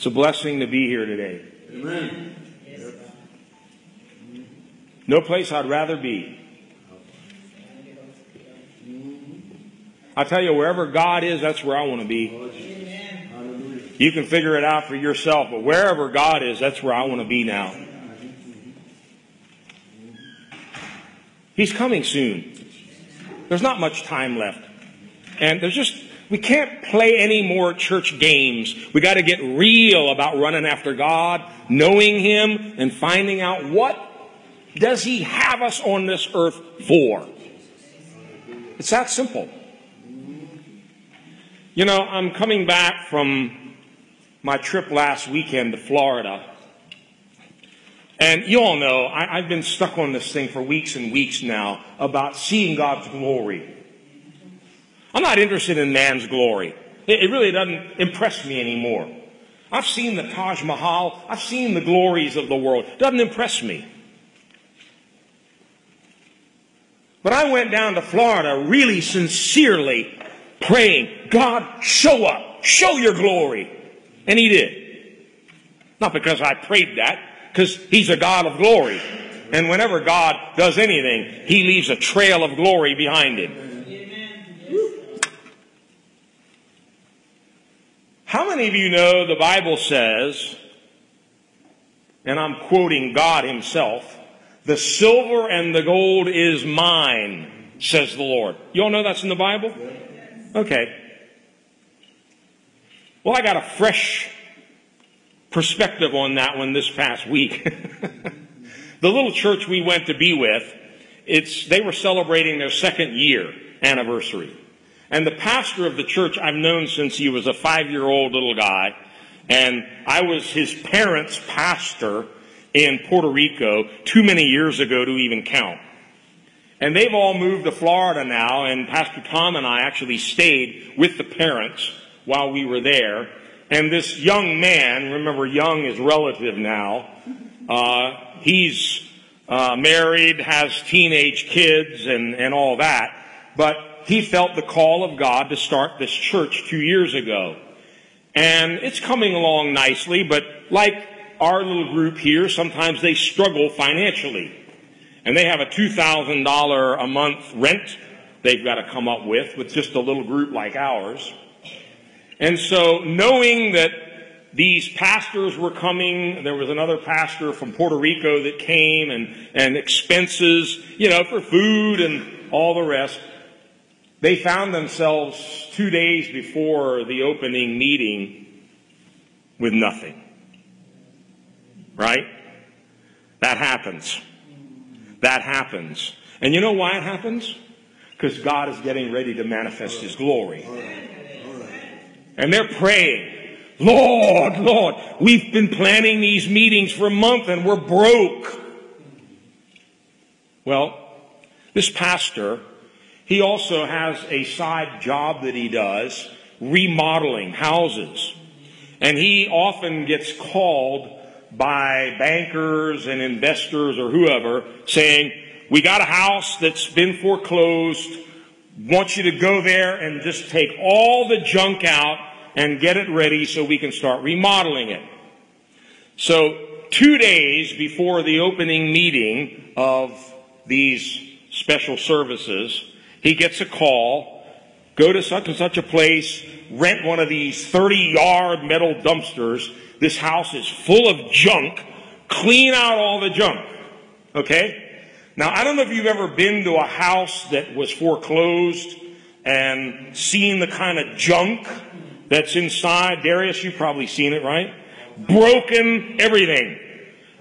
It's a blessing to be here today. Amen. No place I'd rather be. I tell you, wherever God is, that's where I want to be. You can figure it out for yourself, but wherever God is, that's where I want to be now. He's coming soon. There's not much time left. And there's just, we can't play any more church games. We got to get real about running after God, knowing Him, and finding out what does He have us on this earth for. It's that simple. You know, I'm coming back from my trip last weekend to Florida. And you all know, I, I've been stuck on this thing for weeks and weeks now about seeing God's glory. I'm not interested in man's glory. It, really doesn't impress me anymore. I've seen the Taj Mahal. I've seen the glories of the world. It doesn't impress me. But I went down to Florida really sincerely praying, God, show up, show your glory. And he did. Not because I prayed that, because he's a God of glory. And whenever God does anything, he leaves a trail of glory behind him. How many of you know the Bible says, and I'm quoting God himself, the silver and the gold is mine, says the Lord. You all know that's in the Bible? Okay. Well, I got a fresh perspective on that one this past week. the little church we went to be with, it's, they were celebrating their second year anniversary. And the pastor of the church I've known since he was a five year old little guy. And I was his parents' pastor in Puerto Rico too many years ago to even count. And they've all moved to Florida now, and Pastor Tom and I actually stayed with the parents while we were there. And this young man, remember young is relative now, uh, he's uh, married, has teenage kids and, and all that. But he felt the call of God to start this church two years ago. And it's coming along nicely, but like our little group here, sometimes they struggle financially. And they have a $2,000 a month rent they've got to come up with, with just a little group like ours. And so knowing that these pastors were coming, there was another pastor from Puerto Rico that came and, and expenses, you know, for food and all the rest. They found themselves two days before the opening meeting with nothing. Right? That happens. That happens. And you know why it happens? Because God is getting ready to manifest His glory. And they're praying, Lord, Lord, we've been planning these meetings for a month and we're broke. Well, this pastor, he also has a side job that he does, remodeling houses. And he often gets called by bankers and investors or whoever saying, we got a house that's been foreclosed. Want you to go there and just take all the junk out and get it ready so we can start remodeling it. So two days before the opening meeting of these special services, he gets a call, go to such and such a place, rent one of these 30 yard metal dumpsters. This house is full of junk. Clean out all the junk. Okay? Now, I don't know if you've ever been to a house that was foreclosed and seen the kind of junk that's inside. Darius, you've probably seen it, right? Broken everything.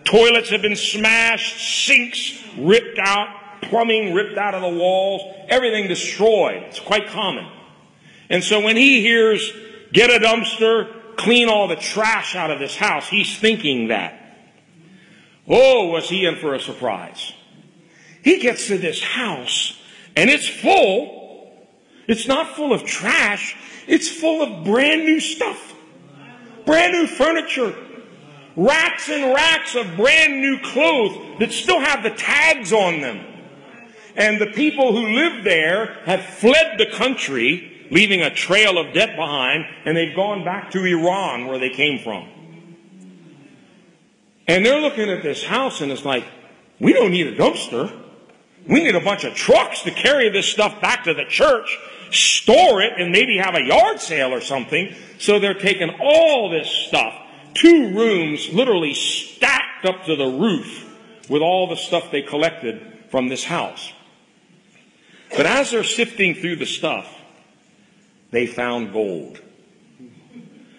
Toilets have been smashed, sinks ripped out, plumbing ripped out of the walls, everything destroyed. It's quite common. And so when he hears, get a dumpster, clean all the trash out of this house, he's thinking that. Oh, was he in for a surprise? He gets to this house and it's full. It's not full of trash. It's full of brand new stuff. Brand new furniture. Racks and racks of brand new clothes that still have the tags on them. And the people who live there have fled the country, leaving a trail of debt behind, and they've gone back to Iran where they came from. And they're looking at this house and it's like, we don't need a dumpster. We need a bunch of trucks to carry this stuff back to the church, store it, and maybe have a yard sale or something. So they're taking all this stuff, two rooms literally stacked up to the roof with all the stuff they collected from this house. But as they're sifting through the stuff, they found gold.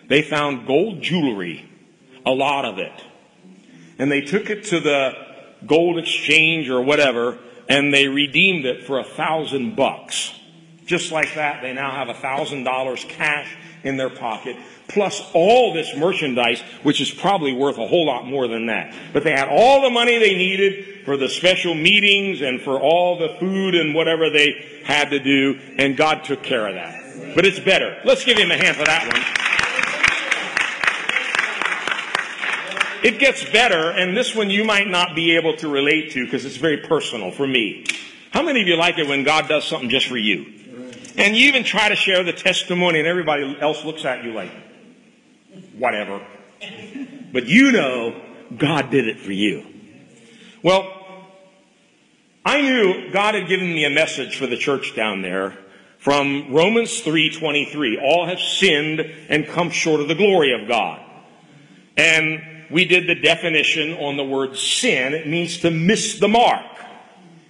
They found gold jewelry, a lot of it. And they took it to the gold exchange or whatever, and they redeemed it for a thousand bucks. Just like that, they now have a thousand dollars cash in their pocket, plus all this merchandise, which is probably worth a whole lot more than that. But they had all the money they needed for the special meetings and for all the food and whatever they had to do, and God took care of that. But it's better. Let's give him a hand for that one. It gets better, and this one you might not be able to relate to because it's very personal for me. How many of you like it when God does something just for you? And you even try to share the testimony, and everybody else looks at you like, whatever. But you know God did it for you. Well, I knew God had given me a message for the church down there from Romans 3:23. All have sinned and come short of the glory of God. And we did the definition on the word sin. It means to miss the mark.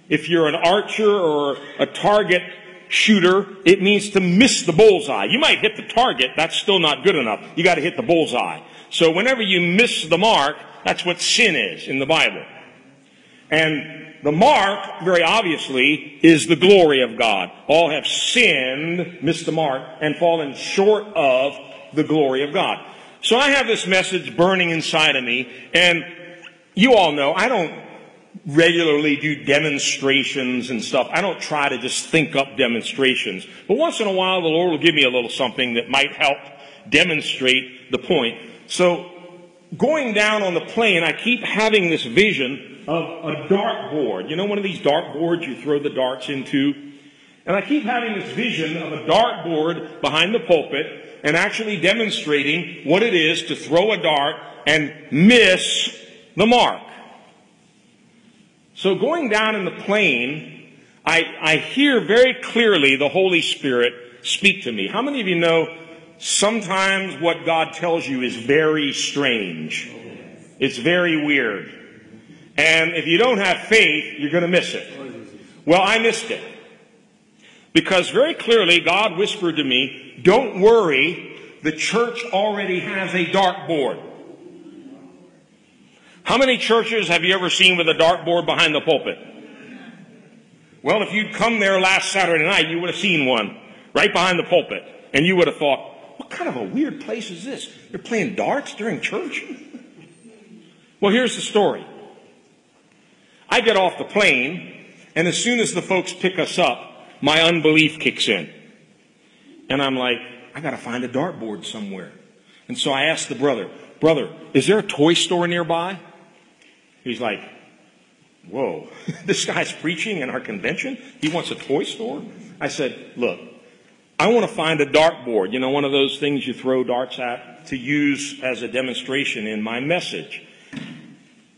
If you're an archer or a target shooter, it means to miss the bullseye. You might hit the target, that's still not good enough. You gotta hit the bullseye. So whenever you miss the mark, that's what sin is in the Bible. And the mark, very obviously, is the glory of God. All have sinned, missed the mark, and fallen short of the glory of God. So I have this message burning inside of me, and you all know I don't regularly do demonstrations and stuff. I don't try to just think up demonstrations. But once in a while, the Lord will give me a little something that might help demonstrate the point. So going down on the plane, I keep having this vision of a dart board. You know one of these dart boards you throw the darts into? And I keep having this vision of a dart board behind the pulpit and actually demonstrating what it is to throw a dart and miss the mark. So going down in the plane, I, I hear very clearly the Holy Spirit speak to me. How many of you know sometimes what God tells you is very strange? It's very weird. And if you don't have faith, you're going to miss it. Well, I missed it. Because very clearly God whispered to me, don't worry, the church already has a dartboard. How many churches have you ever seen with a dartboard behind the pulpit? Well, if you'd come there last Saturday night, you would have seen one right behind the pulpit. And you would have thought, what kind of a weird place is this? They're playing darts during church? well, here's the story. I get off the plane, and as soon as the folks pick us up, my unbelief kicks in. And I'm like, I got to find a dartboard somewhere. And so I asked the brother, Brother, is there a toy store nearby? He's like, Whoa, this guy's preaching in our convention? He wants a toy store? I said, Look, I want to find a dartboard, you know, one of those things you throw darts at to use as a demonstration in my message.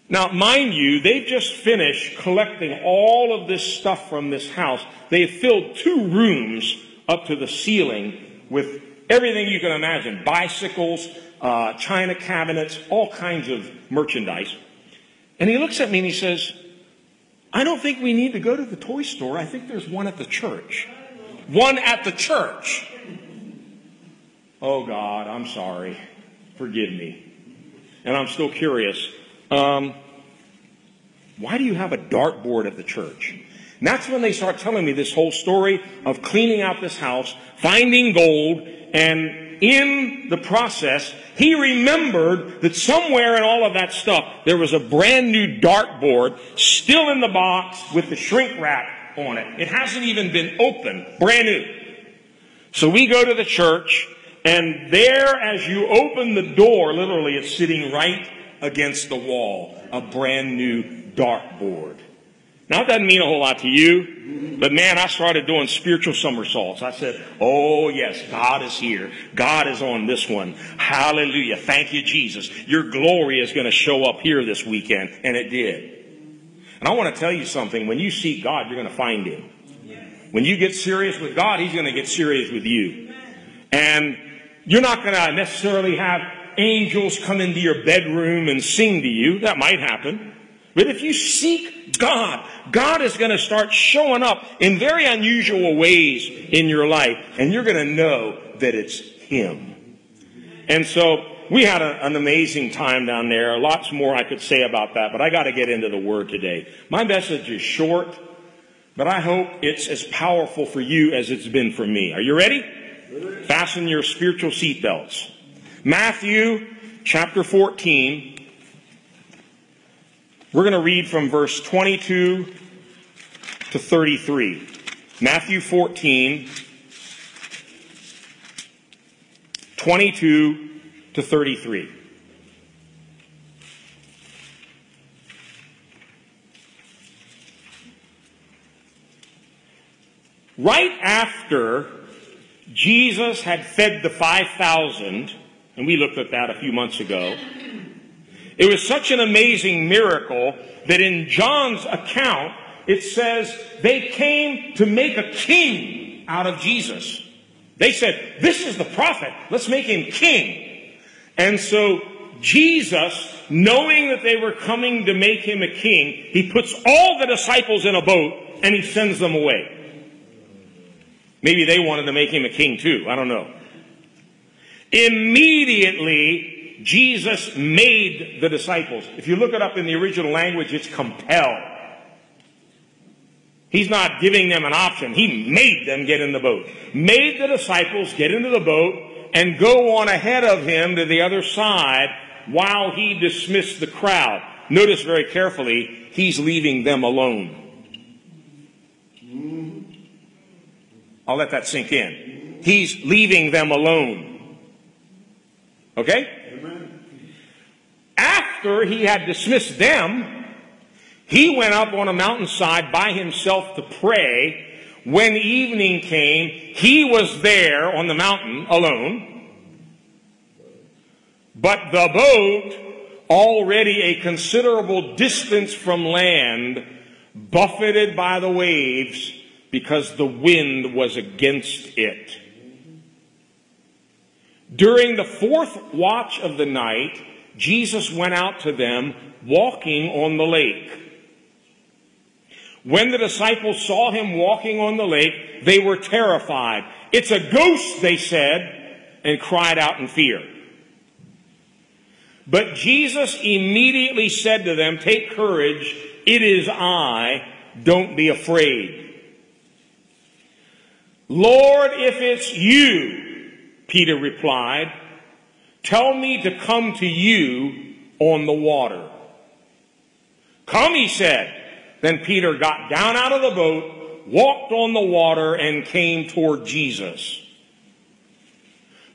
Now, mind you, they've just finished collecting all of this stuff from this house. They have filled two rooms up to the ceiling with everything you can imagine bicycles, uh, china cabinets, all kinds of merchandise. And he looks at me and he says, I don't think we need to go to the toy store. I think there's one at the church. One at the church. Oh God, I'm sorry. Forgive me. And I'm still curious. Um, why do you have a dartboard at the church? And that's when they start telling me this whole story of cleaning out this house, finding gold, and in the process, he remembered that somewhere in all of that stuff, there was a brand new dartboard still in the box with the shrink wrap on it. It hasn't even been opened, brand new. So we go to the church, and there, as you open the door, literally, it's sitting right against the wall, a brand new dartboard. Now, it doesn't mean a whole lot to you, but man, I started doing spiritual somersaults. I said, Oh, yes, God is here. God is on this one. Hallelujah. Thank you, Jesus. Your glory is going to show up here this weekend. And it did. And I want to tell you something. When you seek God, you're going to find Him. When you get serious with God, He's going to get serious with you. And you're not going to necessarily have angels come into your bedroom and sing to you. That might happen. But if you seek God, God is going to start showing up in very unusual ways in your life, and you're going to know that it's Him. And so we had a, an amazing time down there. Lots more I could say about that, but I got to get into the Word today. My message is short, but I hope it's as powerful for you as it's been for me. Are you ready? Fasten your spiritual seatbelts. Matthew chapter 14. We're going to read from verse 22 to 33. Matthew 14, 22 to 33. Right after Jesus had fed the 5,000, and we looked at that a few months ago, it was such an amazing miracle that in John's account, it says they came to make a king out of Jesus. They said, This is the prophet. Let's make him king. And so Jesus, knowing that they were coming to make him a king, he puts all the disciples in a boat and he sends them away. Maybe they wanted to make him a king too. I don't know. Immediately, Jesus made the disciples. If you look it up in the original language, it's compel. He's not giving them an option. He made them get in the boat. Made the disciples get into the boat and go on ahead of him to the other side while he dismissed the crowd. Notice very carefully, he's leaving them alone. I'll let that sink in. He's leaving them alone. Okay? After he had dismissed them, he went up on a mountainside by himself to pray. When evening came, he was there on the mountain alone. But the boat, already a considerable distance from land, buffeted by the waves because the wind was against it. During the fourth watch of the night, Jesus went out to them walking on the lake. When the disciples saw him walking on the lake, they were terrified. It's a ghost, they said, and cried out in fear. But Jesus immediately said to them, Take courage, it is I, don't be afraid. Lord, if it's you, Peter replied, tell me to come to you on the water. Come, he said. Then Peter got down out of the boat, walked on the water, and came toward Jesus.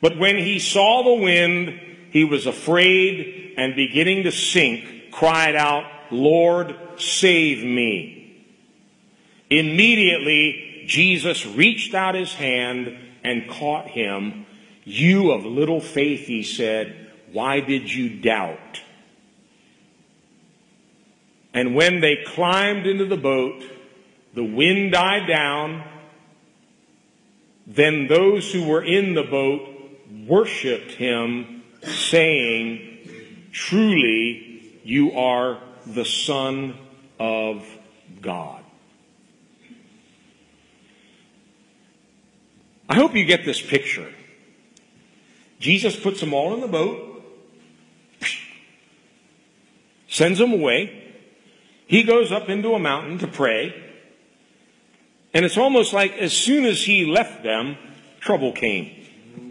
But when he saw the wind, he was afraid and beginning to sink, cried out, Lord, save me. Immediately, Jesus reached out his hand and caught him. You of little faith, he said, why did you doubt? And when they climbed into the boat, the wind died down. Then those who were in the boat worshiped him, saying, Truly, you are the Son of God. I hope you get this picture. Jesus puts them all in the boat, sends them away. He goes up into a mountain to pray. And it's almost like as soon as he left them, trouble came.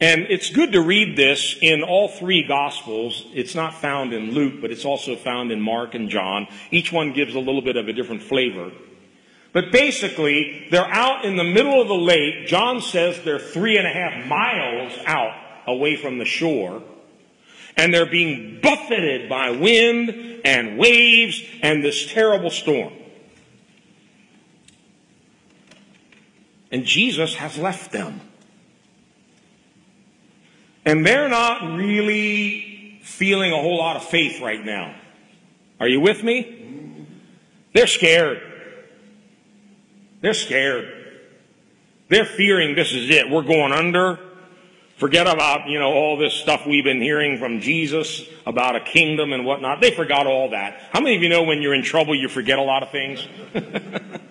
and it's good to read this in all three gospels. It's not found in Luke, but it's also found in Mark and John. Each one gives a little bit of a different flavor. But basically, they're out in the middle of the lake. John says they're three and a half miles out away from the shore. And they're being buffeted by wind and waves and this terrible storm. And Jesus has left them. And they're not really feeling a whole lot of faith right now. Are you with me? They're scared. They're scared. They're fearing this is it. We're going under. Forget about, you know, all this stuff we've been hearing from Jesus about a kingdom and whatnot. They forgot all that. How many of you know when you're in trouble you forget a lot of things?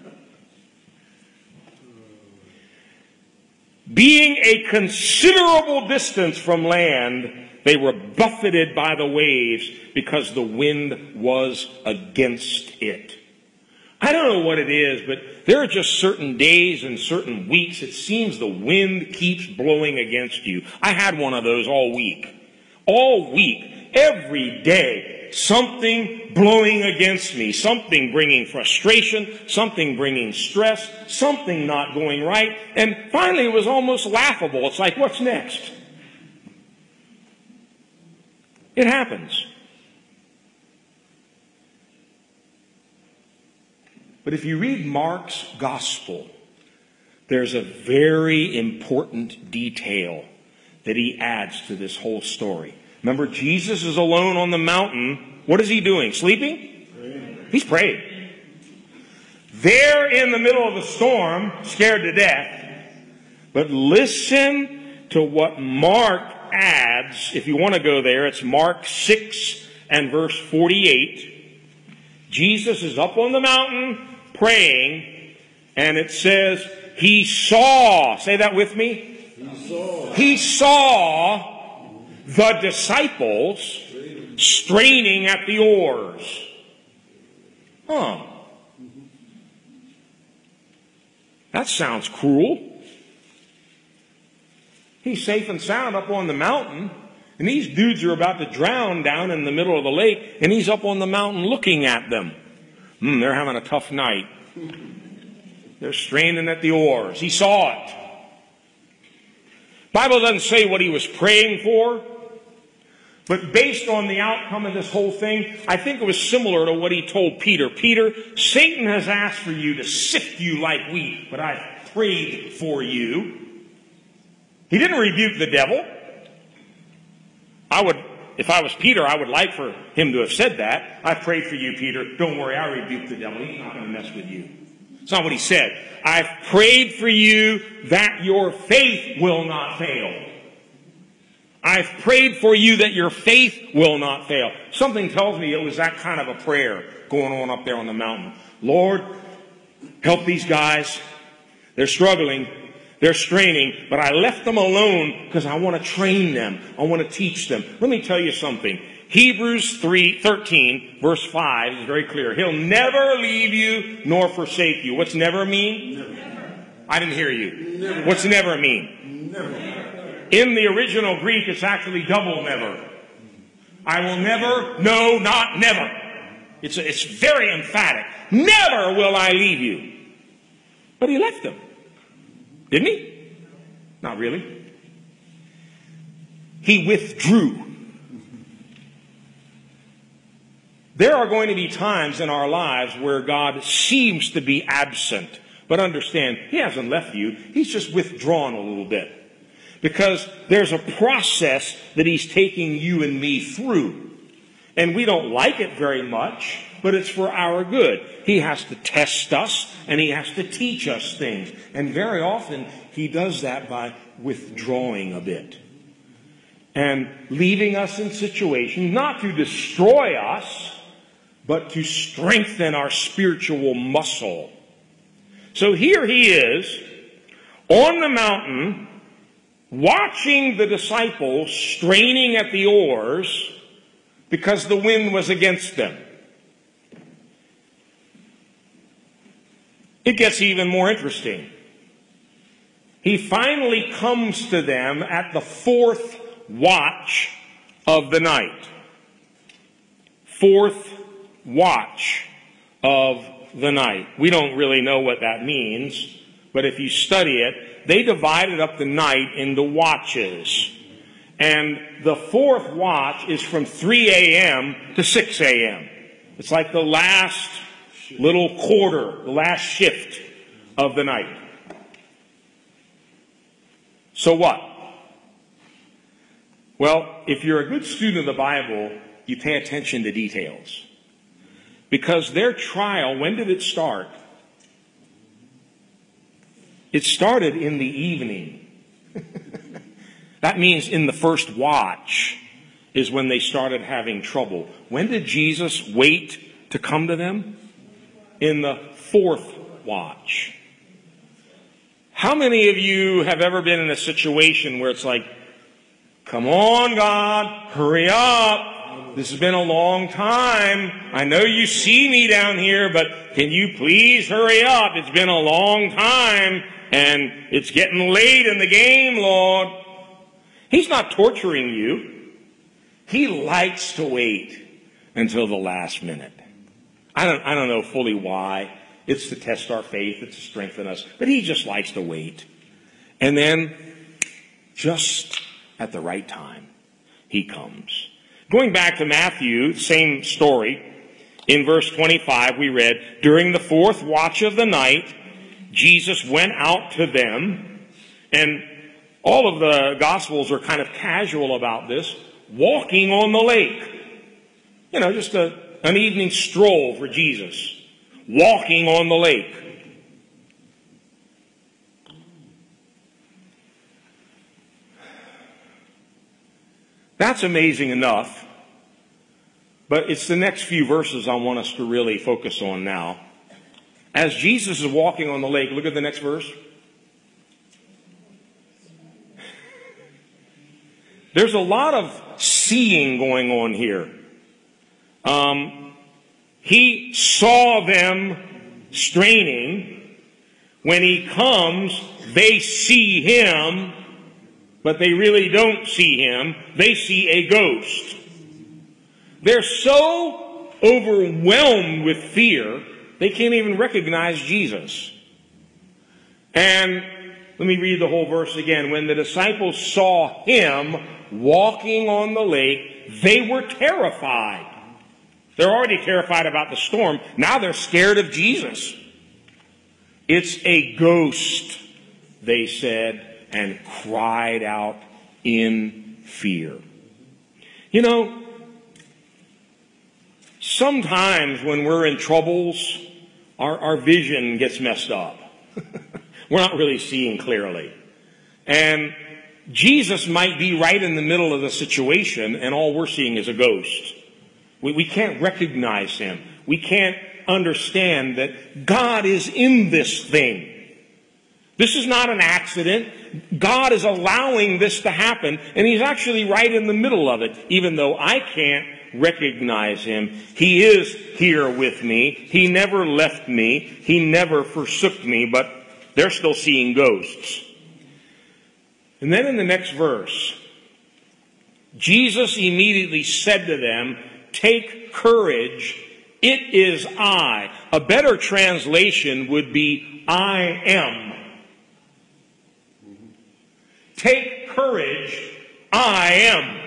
Being a considerable distance from land, they were buffeted by the waves because the wind was against it. I don't know what it is, but there are just certain days and certain weeks it seems the wind keeps blowing against you. I had one of those all week. All week. Every day. Something blowing against me. Something bringing frustration. Something bringing stress. Something not going right. And finally it was almost laughable. It's like, what's next? It happens. But if you read Mark's gospel, there's a very important detail that he adds to this whole story. Remember, Jesus is alone on the mountain. What is he doing? Sleeping? Praying. He's praying. There in the middle of the storm, scared to death. But listen to what Mark adds. If you want to go there, it's Mark 6 and verse 48. Jesus is up on the mountain praying, and it says, He saw, say that with me. He saw, he saw the disciples straining at the oars. Huh. That sounds cruel. He's safe and sound up on the mountain, and these dudes are about to drown down in the middle of the lake, and he's up on the mountain looking at them. Hmm, they're having a tough night. They're straining at the oars. He saw it. Bible doesn't say what he was praying for, but based on the outcome of this whole thing, I think it was similar to what he told Peter. Peter, Satan has asked for you to sift you like wheat, but I've prayed for you. He didn't rebuke the devil. I would if I was Peter, I would like for him to have said that. I prayed for you, Peter. Don't worry, I rebuked the devil. He's not going to mess with you. It's not what he said. I've prayed for you that your faith will not fail. I've prayed for you that your faith will not fail. Something tells me it was that kind of a prayer going on up there on the mountain. Lord, help these guys. They're struggling. They're straining, but I left them alone because I want to train them. I want to teach them. Let me tell you something. Hebrews 3, 13, verse 5 is very clear. He'll never leave you nor forsake you. What's never mean? Never. I didn't hear you. Never. What's never mean? Never. In the original Greek, it's actually double never. I will never, no, not never. It's, it's very emphatic. Never will I leave you. But he left them. Didn't he? Not really. He withdrew. There are going to be times in our lives where God seems to be absent. But understand, He hasn't left you. He's just withdrawn a little bit. Because there's a process that He's taking you and me through. And we don't like it very much, but it's for our good. He has to test us and he has to teach us things. And very often he does that by withdrawing a bit and leaving us in situations not to destroy us, but to strengthen our spiritual muscle. So here he is on the mountain watching the disciples straining at the oars because the wind was against them. It gets even more interesting. He finally comes to them at the fourth watch of the night. Fourth watch of the night. We don't really know what that means, but if you study it, they divided up the night into watches. And the fourth watch is from 3 a.m. to 6 a.m. It's like the last little quarter, the last shift of the night. So what? Well, if you're a good student of the Bible, you pay attention to details. Because their trial, when did it start? It started in the evening. that means in the first watch is when they started having trouble. When did Jesus wait to come to them? In the fourth watch. How many of you have ever been in a situation where it's like, come on, God, hurry up. This has been a long time. I know you see me down here, but can you please hurry up? It's been a long time and it's getting late in the game, Lord. He's not torturing you. He likes to wait until the last minute. I don't, I don't know fully why. It's to test our faith. It's to strengthen us. But he just likes to wait. And then, just at the right time, he comes. Going back to Matthew, same story. In verse 25, we read, During the fourth watch of the night, Jesus went out to them, and all of the Gospels are kind of casual about this, walking on the lake. You know, just a, an evening stroll for Jesus walking on the lake. That's amazing enough, but it's the next few verses I want us to really focus on now. As Jesus is walking on the lake, look at the next verse. There's a lot of seeing going on here. Um, he saw them straining. When he comes, they see him, but they really don't see him. They see a ghost. They're so overwhelmed with fear, they can't even recognize Jesus. And let me read the whole verse again. When the disciples saw him walking on the lake, they were terrified. They're already terrified about the storm. Now they're scared of Jesus. It's a ghost, they said, and cried out in fear. You know, sometimes when we're in troubles, our, our vision gets messed up. we're not really seeing clearly. And Jesus might be right in the middle of the situation, and all we're seeing is a ghost. We, we can't recognize him. We can't understand that God is in this thing. This is not an accident. God is allowing this to happen, and He's actually right in the middle of it, even though I can't recognize Him. He is here with me. He never left me. He never forsook me, but they're still seeing ghosts. And then in the next verse, Jesus immediately said to them, Take courage. It is I. A better translation would be I am. Take courage. I am.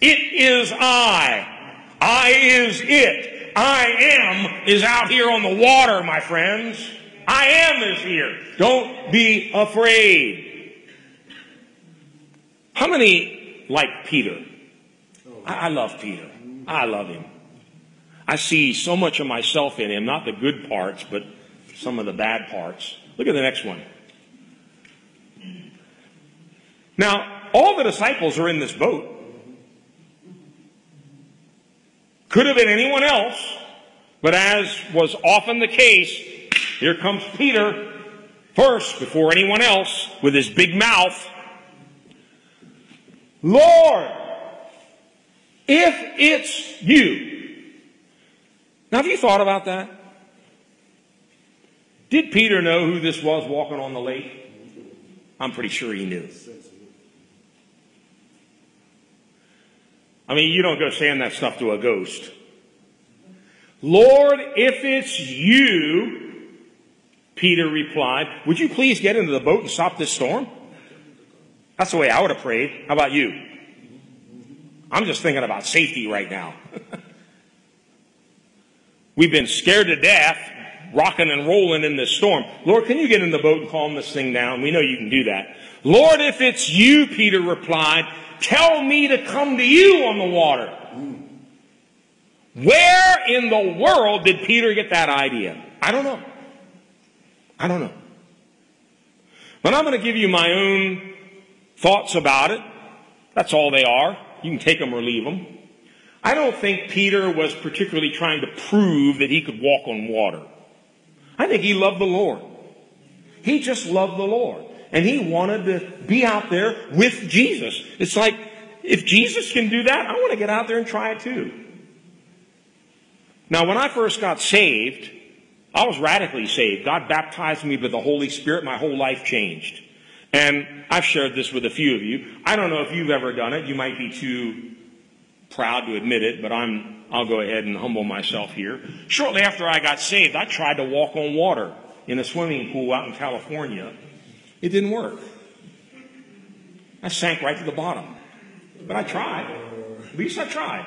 It is I. I is it. I am is out here on the water, my friends. I am is here. Don't be afraid. How many like Peter? I, I love Peter. I love him. I see so much of myself in him, not the good parts, but some of the bad parts. Look at the next one. Now, all the disciples are in this boat. Could have been anyone else, but as was often the case, here comes Peter first before anyone else with his big mouth. Lord, if it's you. Now, have you thought about that? Did Peter know who this was walking on the lake? I'm pretty sure he knew. I mean, you don't go saying that stuff to a ghost. Lord, if it's you, Peter replied, would you please get into the boat and stop this storm? That's the way I would have prayed. How about you? I'm just thinking about safety right now. We've been scared to death, rocking and rolling in this storm. Lord, can you get in the boat and calm this thing down? We know you can do that. Lord, if it's you, Peter replied, tell me to come to you on the water. Where in the world did Peter get that idea? I don't know. I don't know. But I'm going to give you my own thoughts about it. That's all they are. You can take them or leave them. I don't think Peter was particularly trying to prove that he could walk on water. I think he loved the Lord. He just loved the Lord. And he wanted to be out there with Jesus. It's like, if Jesus can do that, I want to get out there and try it too. Now, when I first got saved, I was radically saved. God baptized me with the Holy Spirit. My whole life changed. And I've shared this with a few of you. I don't know if you've ever done it. You might be too proud to admit it, but I'm, I'll go ahead and humble myself here. Shortly after I got saved, I tried to walk on water in a swimming pool out in California. It didn't work. I sank right to the bottom. But I tried. At least I tried.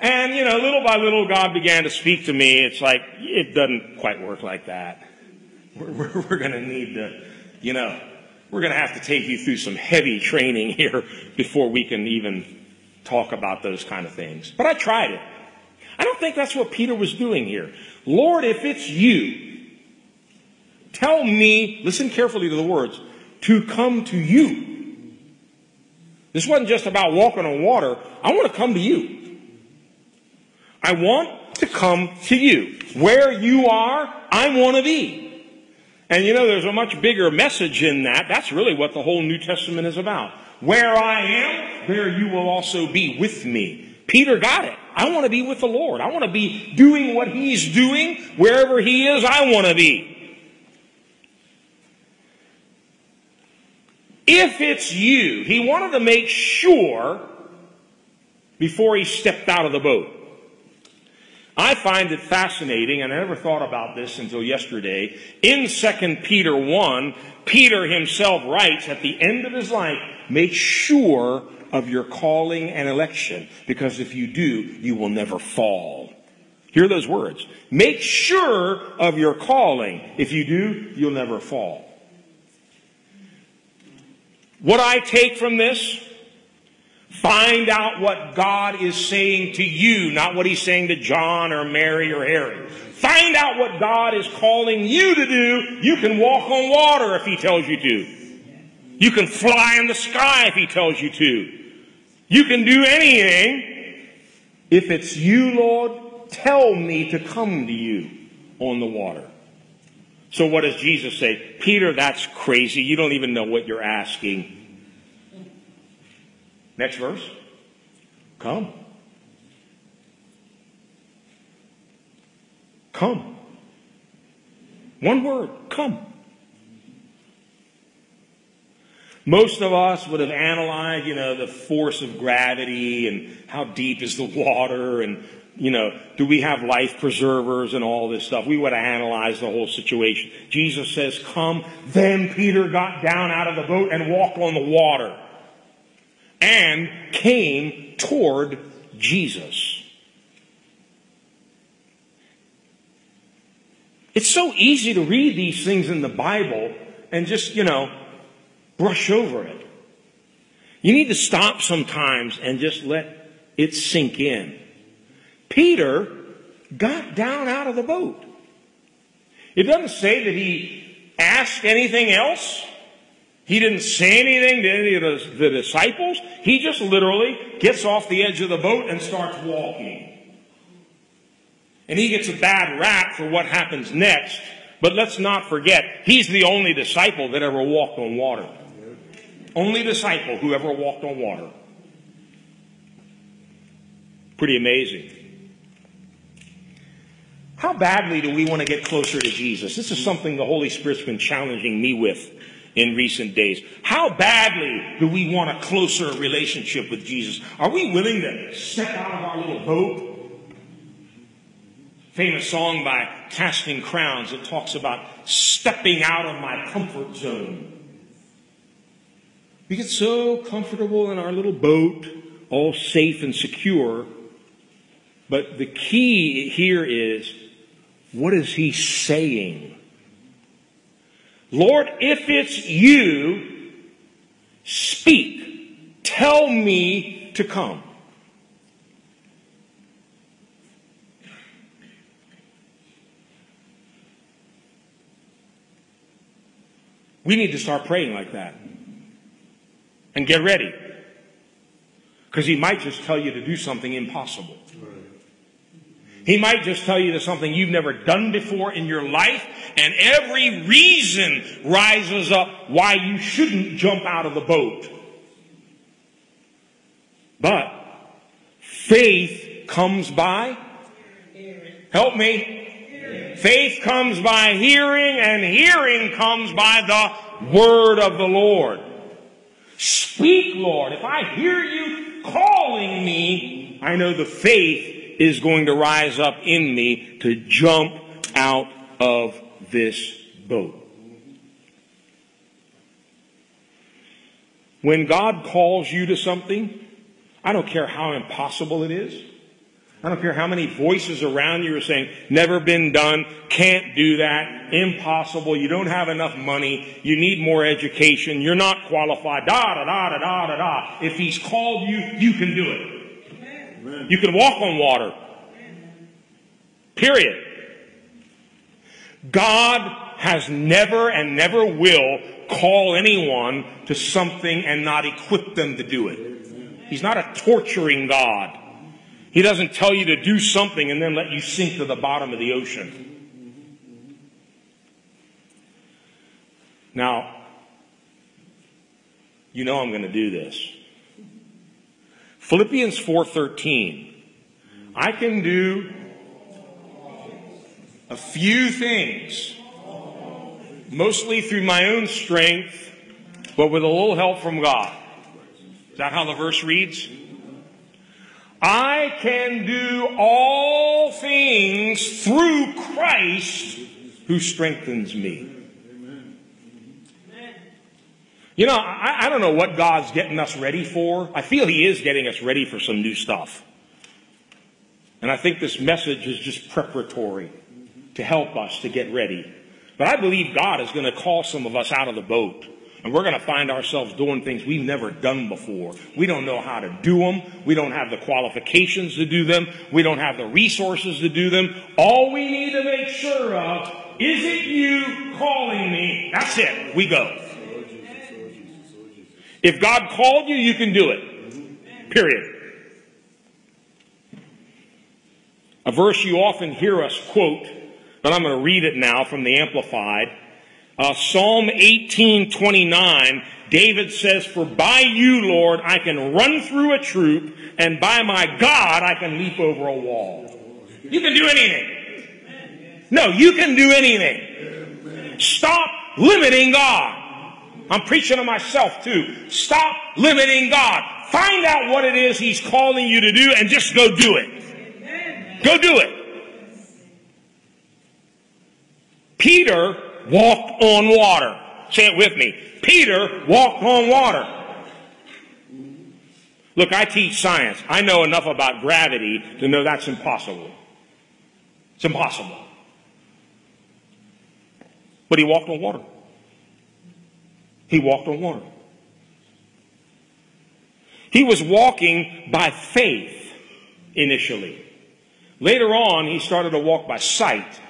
And, you know, little by little, God began to speak to me. It's like, it doesn't quite work like that. We're, we're, we're going to need to, you know, we're going to have to take you through some heavy training here before we can even talk about those kind of things. But I tried it. I don't think that's what Peter was doing here. Lord, if it's you, tell me, listen carefully to the words, to come to you. This wasn't just about walking on water. I want to come to you. I want to come to you. Where you are, I want to be. And you know, there's a much bigger message in that. That's really what the whole New Testament is about. Where I am, there you will also be with me. Peter got it. I want to be with the Lord. I want to be doing what he's doing. Wherever he is, I want to be. If it's you, he wanted to make sure before he stepped out of the boat. I find it fascinating, and I never thought about this until yesterday. In 2 Peter 1, Peter himself writes at the end of his life, make sure of your calling and election, because if you do, you will never fall. Hear those words. Make sure of your calling. If you do, you'll never fall. What I take from this, Find out what God is saying to you, not what He's saying to John or Mary or Harry. Find out what God is calling you to do. You can walk on water if He tells you to. You can fly in the sky if He tells you to. You can do anything. If it's you, Lord, tell me to come to you on the water. So what does Jesus say? Peter, that's crazy. You don't even know what you're asking. Next verse. Come. Come. One word. Come. Most of us would have analyzed, you know, the force of gravity and how deep is the water and, you know, do we have life preservers and all this stuff. We would have analyzed the whole situation. Jesus says, come. Then Peter got down out of the boat and walked on the water and came toward Jesus. It's so easy to read these things in the Bible and just, you know, brush over it. You need to stop sometimes and just let it sink in. Peter got down out of the boat. It doesn't say that he asked anything else. He didn't say anything to any of the disciples. He just literally gets off the edge of the boat and starts walking. And he gets a bad rap for what happens next. But let's not forget, he's the only disciple that ever walked on water. Only disciple who ever walked on water. Pretty amazing. How badly do we want to get closer to Jesus? This is something the Holy Spirit's been challenging me with in recent days. How badly do we want a closer relationship with Jesus? Are we willing to step out of our little boat? Famous song by Casting Crowns that talks about stepping out of my comfort zone. We get so comfortable in our little boat, all safe and secure. But the key here is what is he saying? Lord, if it's you, speak. Tell me to come. We need to start praying like that. And get ready. Because he might just tell you to do something impossible. He might just tell you to something you've never done before in your life, and every reason rises up why you shouldn't jump out of the boat. But faith comes by. Help me. Faith comes by hearing, and hearing comes by the word of the Lord. Speak, Lord. If I hear you calling me, I know the faith is going to rise up in me to jump out of this boat. When God calls you to something, I don't care how impossible it is. I don't care how many voices around you are saying, never been done, can't do that, impossible, you don't have enough money, you need more education, you're not qualified, da da da da da da. If He's called you, you can do it. Amen. You can walk on water. Period. God has never and never will call anyone to something and not equip them to do it. He's not a torturing God. He doesn't tell you to do something and then let you sink to the bottom of the ocean. Now, you know I'm going to do this. Philippians 4:13. I can do a few things mostly through my own strength, but with a little help from God. Is that how the verse reads? I can do all things through Christ who strengthens me. You know, I, I, don't know what God's getting us ready for. I feel He is getting us ready for some new stuff. And I think this message is just preparatory to help us to get ready. But I believe God is going to call some of us out of the boat. And we're going to find ourselves doing things we've never done before. We don't know how to do them. We don't have the qualifications to do them. We don't have the resources to do them. All we need to make sure of is it you calling me? That's it. We go. If God called you, you can do it. Period. A verse you often hear us quote, but I'm going to read it now from the Amplified. Uh, Psalm 18:29, David says, "For by you, Lord, I can run through a troop, and by my God, I can leap over a wall." You can do anything. No, you can do anything. Stop limiting God. I'm preaching to myself too. Stop limiting God. Find out what it is He's calling you to do and just go do it. Go do it. Peter walked on water. Say it with me. Peter walked on water. Look, I teach science. I know enough about gravity to know that's impossible. It's impossible. But he walked on water. He walked on water. He was walking by faith initially. Later on, he started to walk by sight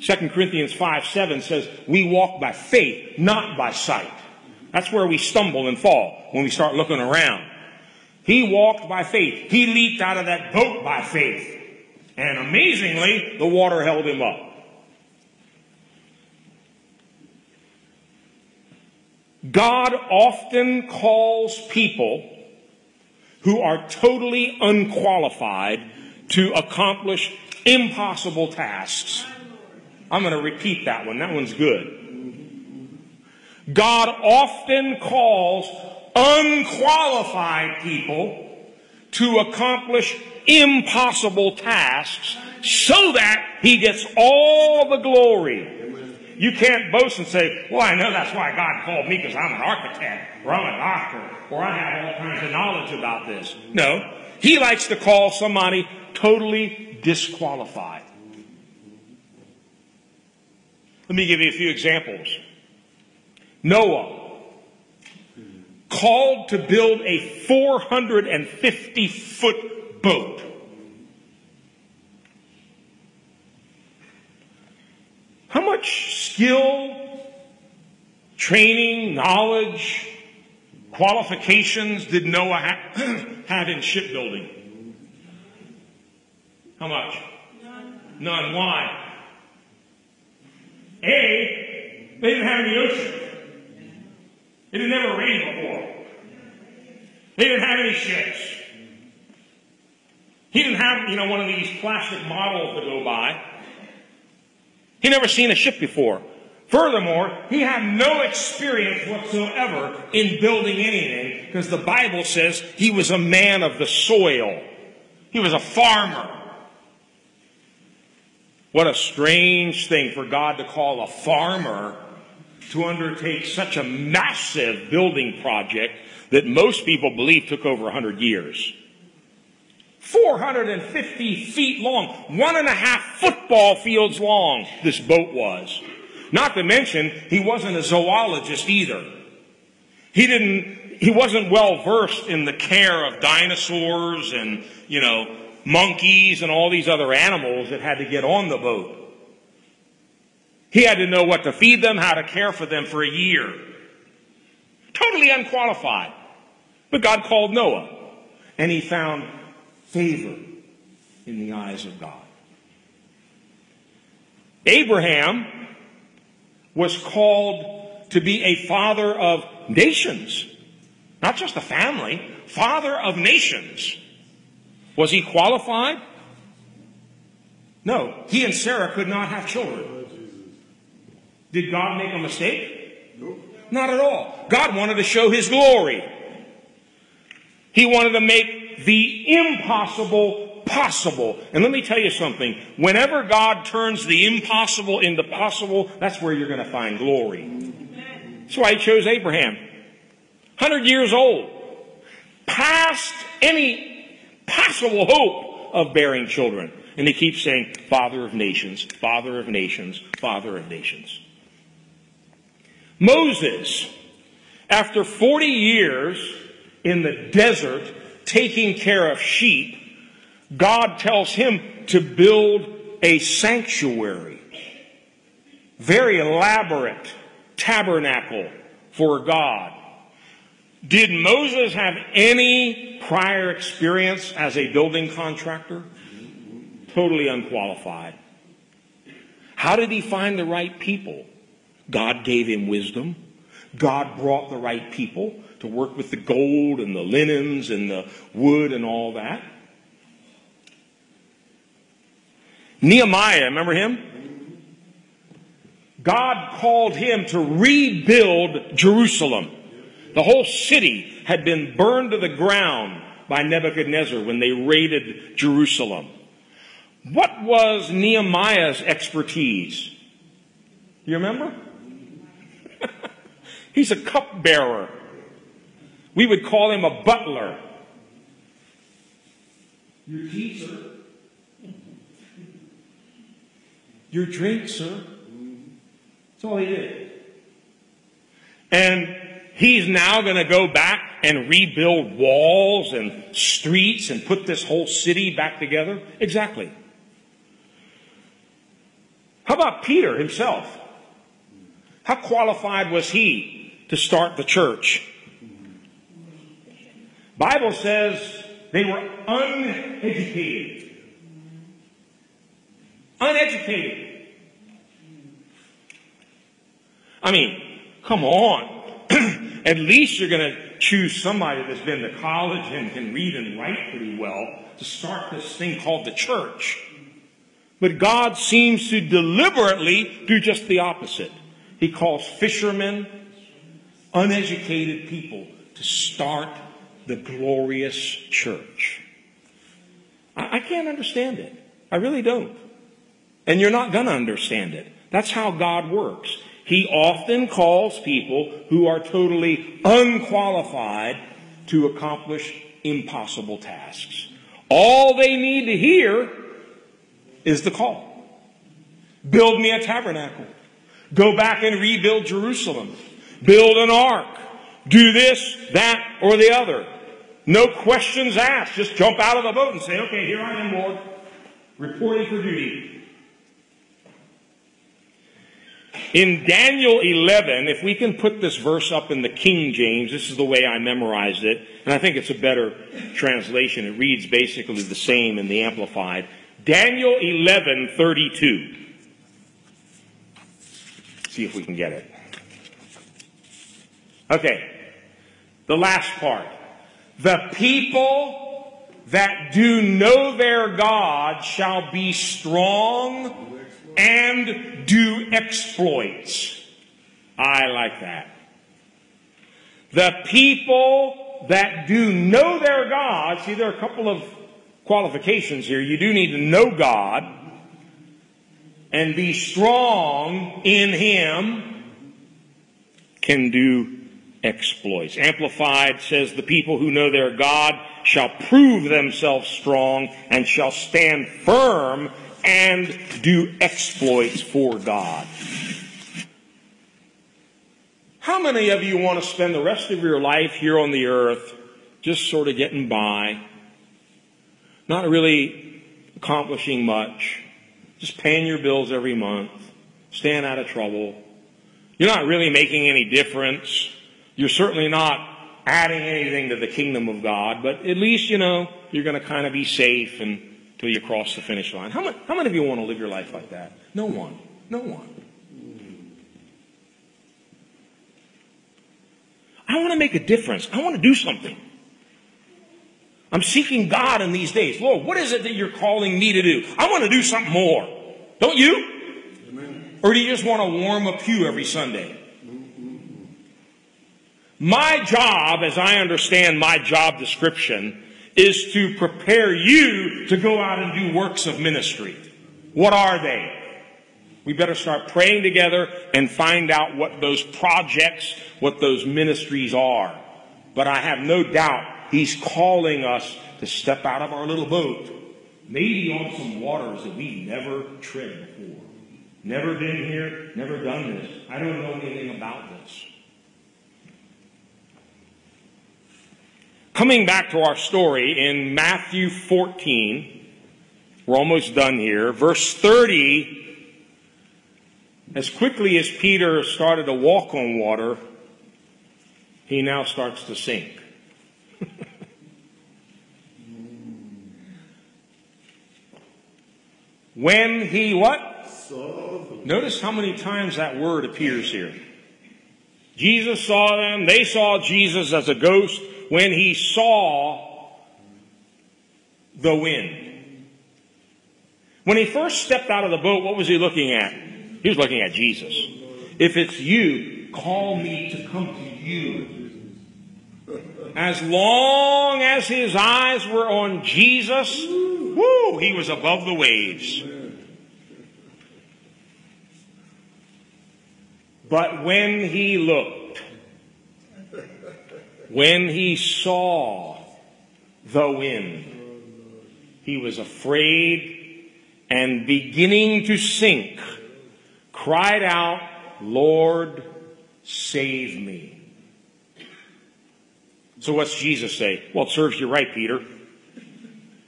2 Corinthians 5 7 says, We walk by faith, not by sight. That's where we stumble and fall when we start looking around. He walked by faith. He leaped out of that boat by faith. And amazingly, the water held him up. God often calls people who are totally unqualified to accomplish impossible tasks. I'm going to repeat that one. That one's good. God often calls unqualified people to accomplish impossible tasks so that he gets all the glory. You can't boast and say, well, I know that's why God called me because I'm an architect or I'm a doctor or I have all kinds of knowledge about this. No. He likes to call somebody totally disqualified. Let me give you a few examples. Noah called to build a 450 foot boat. How much skill, training, knowledge, qualifications did Noah ha- have in shipbuilding? How much? None. None. Why? A, they didn't have any ocean. It had never rained before. They didn't have any ships. He didn't have, you know, one of these plastic models to go by. He never seen a ship before. Furthermore, he had no experience whatsoever in building anything because the Bible says he was a man of the soil. He was a farmer. What a strange thing for God to call a farmer to undertake such a massive building project that most people believe took over 100 years. 450 feet long, one and a half football fields long, this boat was. Not to mention, he wasn't a zoologist either. He didn't, he wasn't well versed in the care of dinosaurs and, you know, monkeys and all these other animals that had to get on the boat. He had to know what to feed them, how to care for them for a year. Totally unqualified. But God called Noah, and he found favor in the eyes of God. Abraham was called to be a father of nations, not just a family, father of nations. Was he qualified? No, he and Sarah could not have children. Did God make a mistake? Nope. Not at all. God wanted to show his glory. He wanted to make the impossible possible. And let me tell you something. Whenever God turns the impossible into possible, that's where you're going to find glory. That's why he chose Abraham. 100 years old. Past any possible hope of bearing children. And he keeps saying, Father of nations, Father of nations, Father of nations. Moses, after 40 years in the desert taking care of sheep, God tells him to build a sanctuary. Very elaborate tabernacle for God. Did Moses have any prior experience as a building contractor? Totally unqualified. How did he find the right people? God gave him wisdom. God brought the right people to work with the gold and the linens and the wood and all that. Nehemiah, remember him? God called him to rebuild Jerusalem. The whole city had been burned to the ground by Nebuchadnezzar when they raided Jerusalem. What was Nehemiah's expertise? Do you remember? He's a cupbearer. We would call him a butler. Your tea, sir. Your drink, sir. That's all he did. And he's now going to go back and rebuild walls and streets and put this whole city back together? Exactly. How about Peter himself? How qualified was he to start the church? Bible says they were uneducated. Uneducated. I mean, come on. At least you're going to choose somebody that's been to college and can read and write pretty well to start this thing called the church. But God seems to deliberately do just the opposite. He calls fishermen, uneducated people to start the glorious church. I, I can't understand it. I really don't. And you're not going to understand it. That's how God works. He often calls people who are totally unqualified to accomplish impossible tasks. All they need to hear is the call. Build me a tabernacle. Go back and rebuild Jerusalem. Build an ark. Do this, that, or the other. No questions asked. Just jump out of the boat and say, okay, here I am, Lord. Reporting for duty. In Daniel 11, if we can put this verse up in the King James, this is the way I memorized it, and I think it's a better translation. It reads basically the same in the Amplified. Daniel 11:32. See if we can get it. Okay. The last part. The people that do know their God shall be strong and do exploits. I like that. The people that do know their God, see, there are a couple of qualifications here. You do need to know God and be strong in Him, can do exploits. Amplified says the people who know their God shall prove themselves strong and shall stand firm and do exploits for God. How many of you want to spend the rest of your life here on the earth just sort of getting by, not really accomplishing much, just paying your bills every month, staying out of trouble? You're not really making any difference. You're certainly not adding anything to the kingdom of God, but at least, you know, you're going to kind of be safe until you cross the finish line. How many, how many of you want to live your life like that? No one. No one. I want to make a difference. I want to do something. I'm seeking God in these days. Lord, what is it that you're calling me to do? I want to do something more. Don't you? Amen. Or do you just want to warm a pew every Sunday? My job, as I understand my job description, is to prepare you to go out and do works of ministry. What are they? We better start praying together and find out what those projects, what those ministries are. But I have no doubt He's calling us to step out of our little boat, maybe on some waters that we never tread before. Never been here, never done this. I don't know anything about this. Coming back to our story in Matthew 14, we're almost done here. Verse 30, as quickly as Peter started to walk on water, he now starts to sink. when he what? Notice how many times that word appears here. Jesus saw them. They saw Jesus as a ghost when he saw the wind. When he first stepped out of the boat, what was he looking at? He was looking at Jesus. If it's you, call me to come to you. As long as his eyes were on Jesus, whoo, he was above the waves. But when he looked, when he saw the wind, he was afraid and beginning to sink, cried out, Lord, save me. So what's Jesus say? Well, it serves you right, Peter.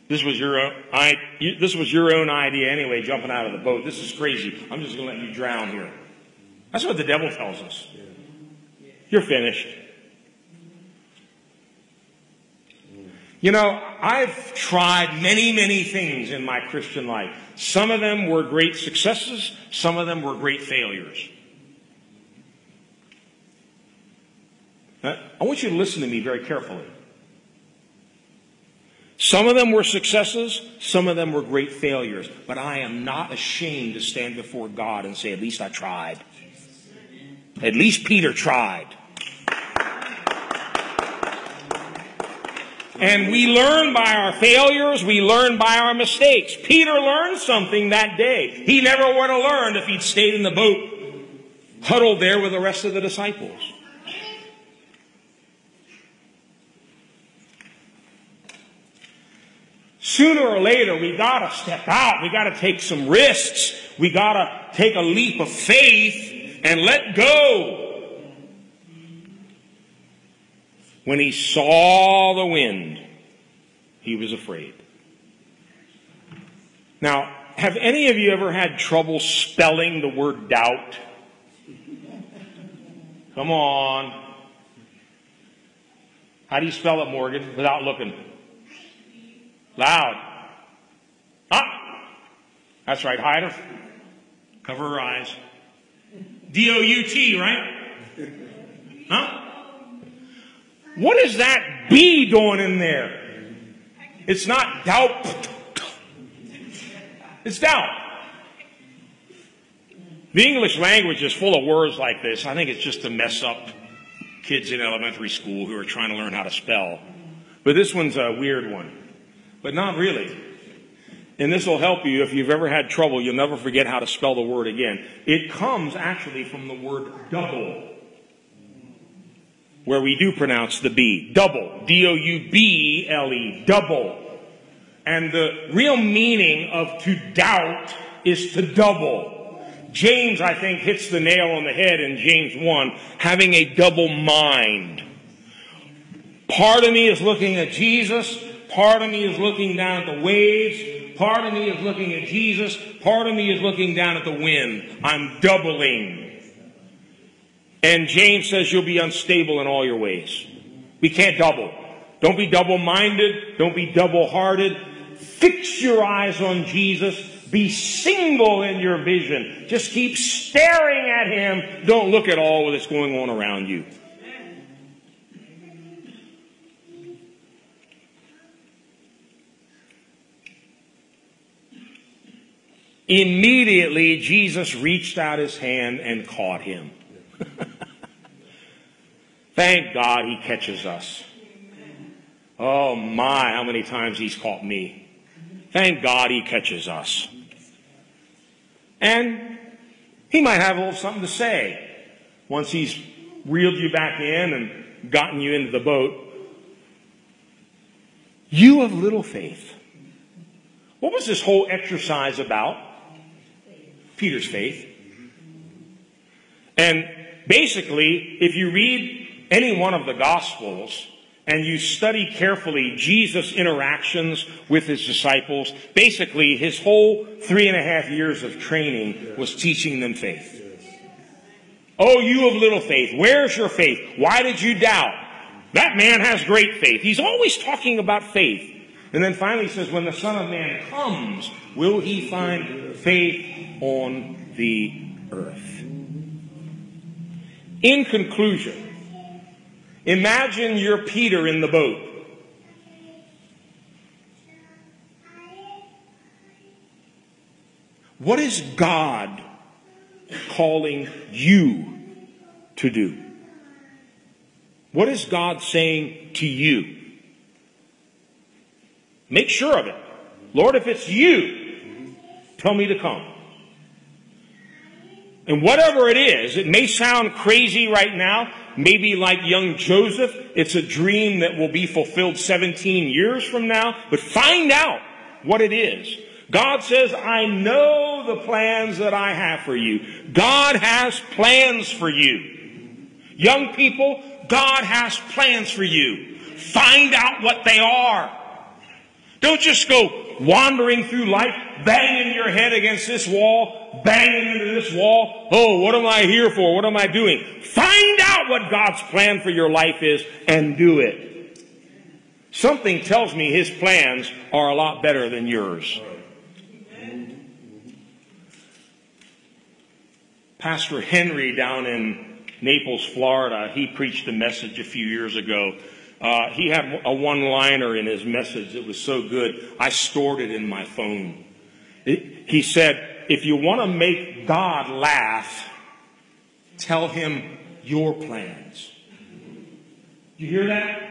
This was your own, I, this was your own idea anyway, jumping out of the boat. This is crazy. I'm just going to let you drown here. That's what the devil tells us. You're finished. You know, I've tried many, many things in my Christian life. Some of them were great successes, some of them were great failures. Now, I want you to listen to me very carefully. Some of them were successes, some of them were great failures, but I am not ashamed to stand before God and say, at least I tried. At least Peter tried. And we learn by our failures, we learn by our mistakes. Peter learned something that day. He never would have learned if he'd stayed in the boat, huddled there with the rest of the disciples. Sooner or later, we gotta step out. We gotta take some risks. We gotta take a leap of faith and let go. When he saw the wind, he was afraid. Now, have any of you ever had trouble spelling the word doubt? Come on. How do you spell it, Morgan, without looking? Loud. Ah! That's right. Hide her. Cover her eyes. D-O-U-T, right? Huh? What is that B doing in there? It's not doubt. It's doubt. The English language is full of words like this. I think it's just to mess up kids in elementary school who are trying to learn how to spell. But this one's a weird one. But not really. And this will help you if you've ever had trouble. You'll never forget how to spell the word again. It comes actually from the word double where we do pronounce the B. Double. D-O-U-B-L-E. Double. And the real meaning of to doubt is to double. James, I think, hits the nail on the head in James 1, having a double mind. Part of me is looking at Jesus. Part of me is looking down at the waves. Part of me is looking at Jesus. Part of me is looking down at the wind. I'm doubling. And James says you'll be unstable in all your ways. We can't double. Don't be double minded. Don't be double hearted. Fix your eyes on Jesus. Be single in your vision. Just keep staring at Him. Don't look at all that's going on around you. Immediately, Jesus reached out his hand and caught him. Thank God he catches us. Oh my, how many times he's caught me. Thank God he catches us. And he might have a little something to say once he's reeled you back in and gotten you into the boat. You of little faith. What was this whole exercise about? Peter's faith. And basically, if you read any one of the Gospels and you study carefully Jesus' interactions with his disciples, basically his whole three and a half years of training was teaching them faith. Oh, you of little faith, where's your faith? Why did you doubt? That man has great faith. He's always talking about faith. And then finally he says, when the Son of Man comes, will he find faith on the earth? In conclusion, imagine you're Peter in the boat. What is God calling you to do? What is God saying to you? Make sure of it. Lord, if it's you, tell me to come. And whatever it is, it may sound crazy right now, maybe like young Joseph, it's a dream that will be fulfilled 17 years from now, but find out what it is. God says, I know the plans that I have for you. God has plans for you. Young people, God has plans for you. Find out what they are. Don't just go wandering through life, banging your head against this wall, banging into this wall. Oh, what am I here for? What am I doing? Find out what God's plan for your life is and do it. Something tells me his plans are a lot better than yours. Pastor Henry down in Naples, Florida, he preached a message a few years ago uh, he had a one liner in his message that was so good, I stored it in my phone. It, he said, If you want to make God laugh, tell him your plans. You hear that?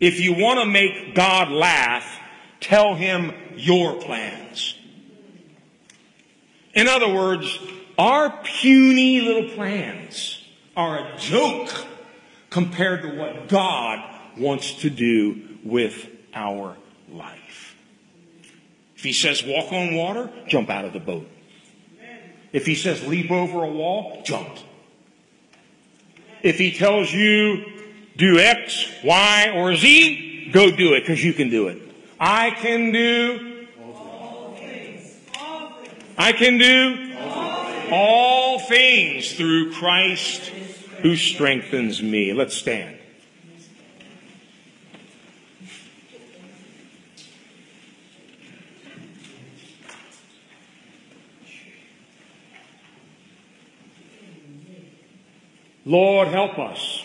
If you want to make God laugh, tell him your plans. In other words, our puny little plans are a joke compared to what God wants to do with our life. If he says walk on water, jump out of the boat. If he says leap over a wall, jump. If he tells you do X, Y, or Z, go do it because you can do it. I can do. all things. I can do all things through Christ who strengthens me. Let's stand. Lord, help us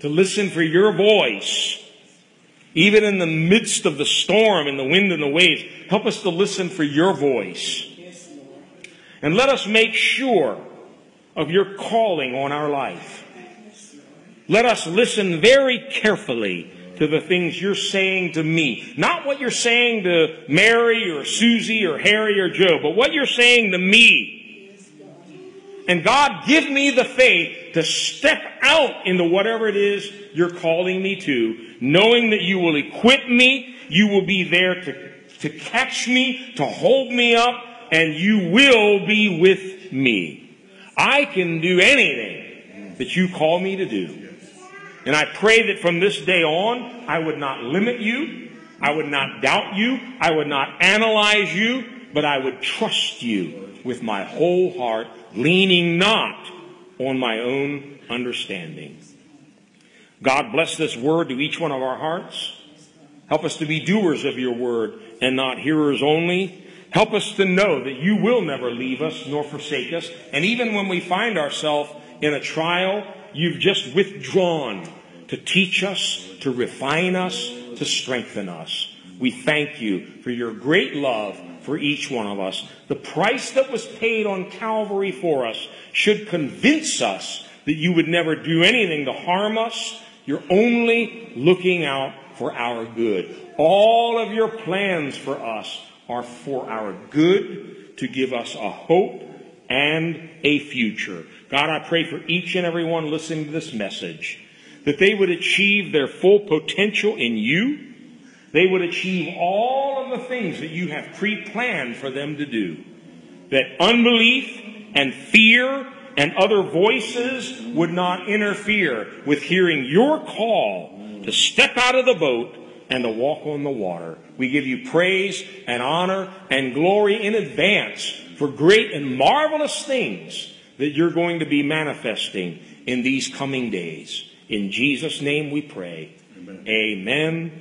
to listen for your voice, even in the midst of the storm and the wind and the waves. Help us to listen for your voice. And let us make sure of your calling on our life. Let us listen very carefully to the things you're saying to me. Not what you're saying to Mary or Susie or Harry or Joe, but what you're saying to me. And God, give me the faith to step out into whatever it is you're calling me to, knowing that you will equip me, you will be there to, to catch me, to hold me up, and you will be with me. I can do anything that you call me to do. And I pray that from this day on, I would not limit you. I would not doubt you. I would not analyze you, but I would trust you with my whole heart, leaning not on my own understanding. God bless this word to each one of our hearts. Help us to be doers of your word and not hearers only. Help us to know that you will never leave us nor forsake us. And even when we find ourselves in a trial, you've just withdrawn to teach us, to refine us, to strengthen us. We thank you for your great love for each one of us. The price that was paid on Calvary for us should convince us that you would never do anything to harm us. You're only looking out for our good. All of your plans for us are for our good, to give us a hope and a future. God, I pray for each and every one listening to this message that they would achieve their full potential in you. They would achieve all of the things that you have pre-planned for them to do. That unbelief and fear and other voices would not interfere with hearing your call to step out of the boat and to walk on the water. We give you praise and honor and glory in advance for great and marvelous things that you're going to be manifesting in these coming days. In Jesus' name we pray. Amen. Amen.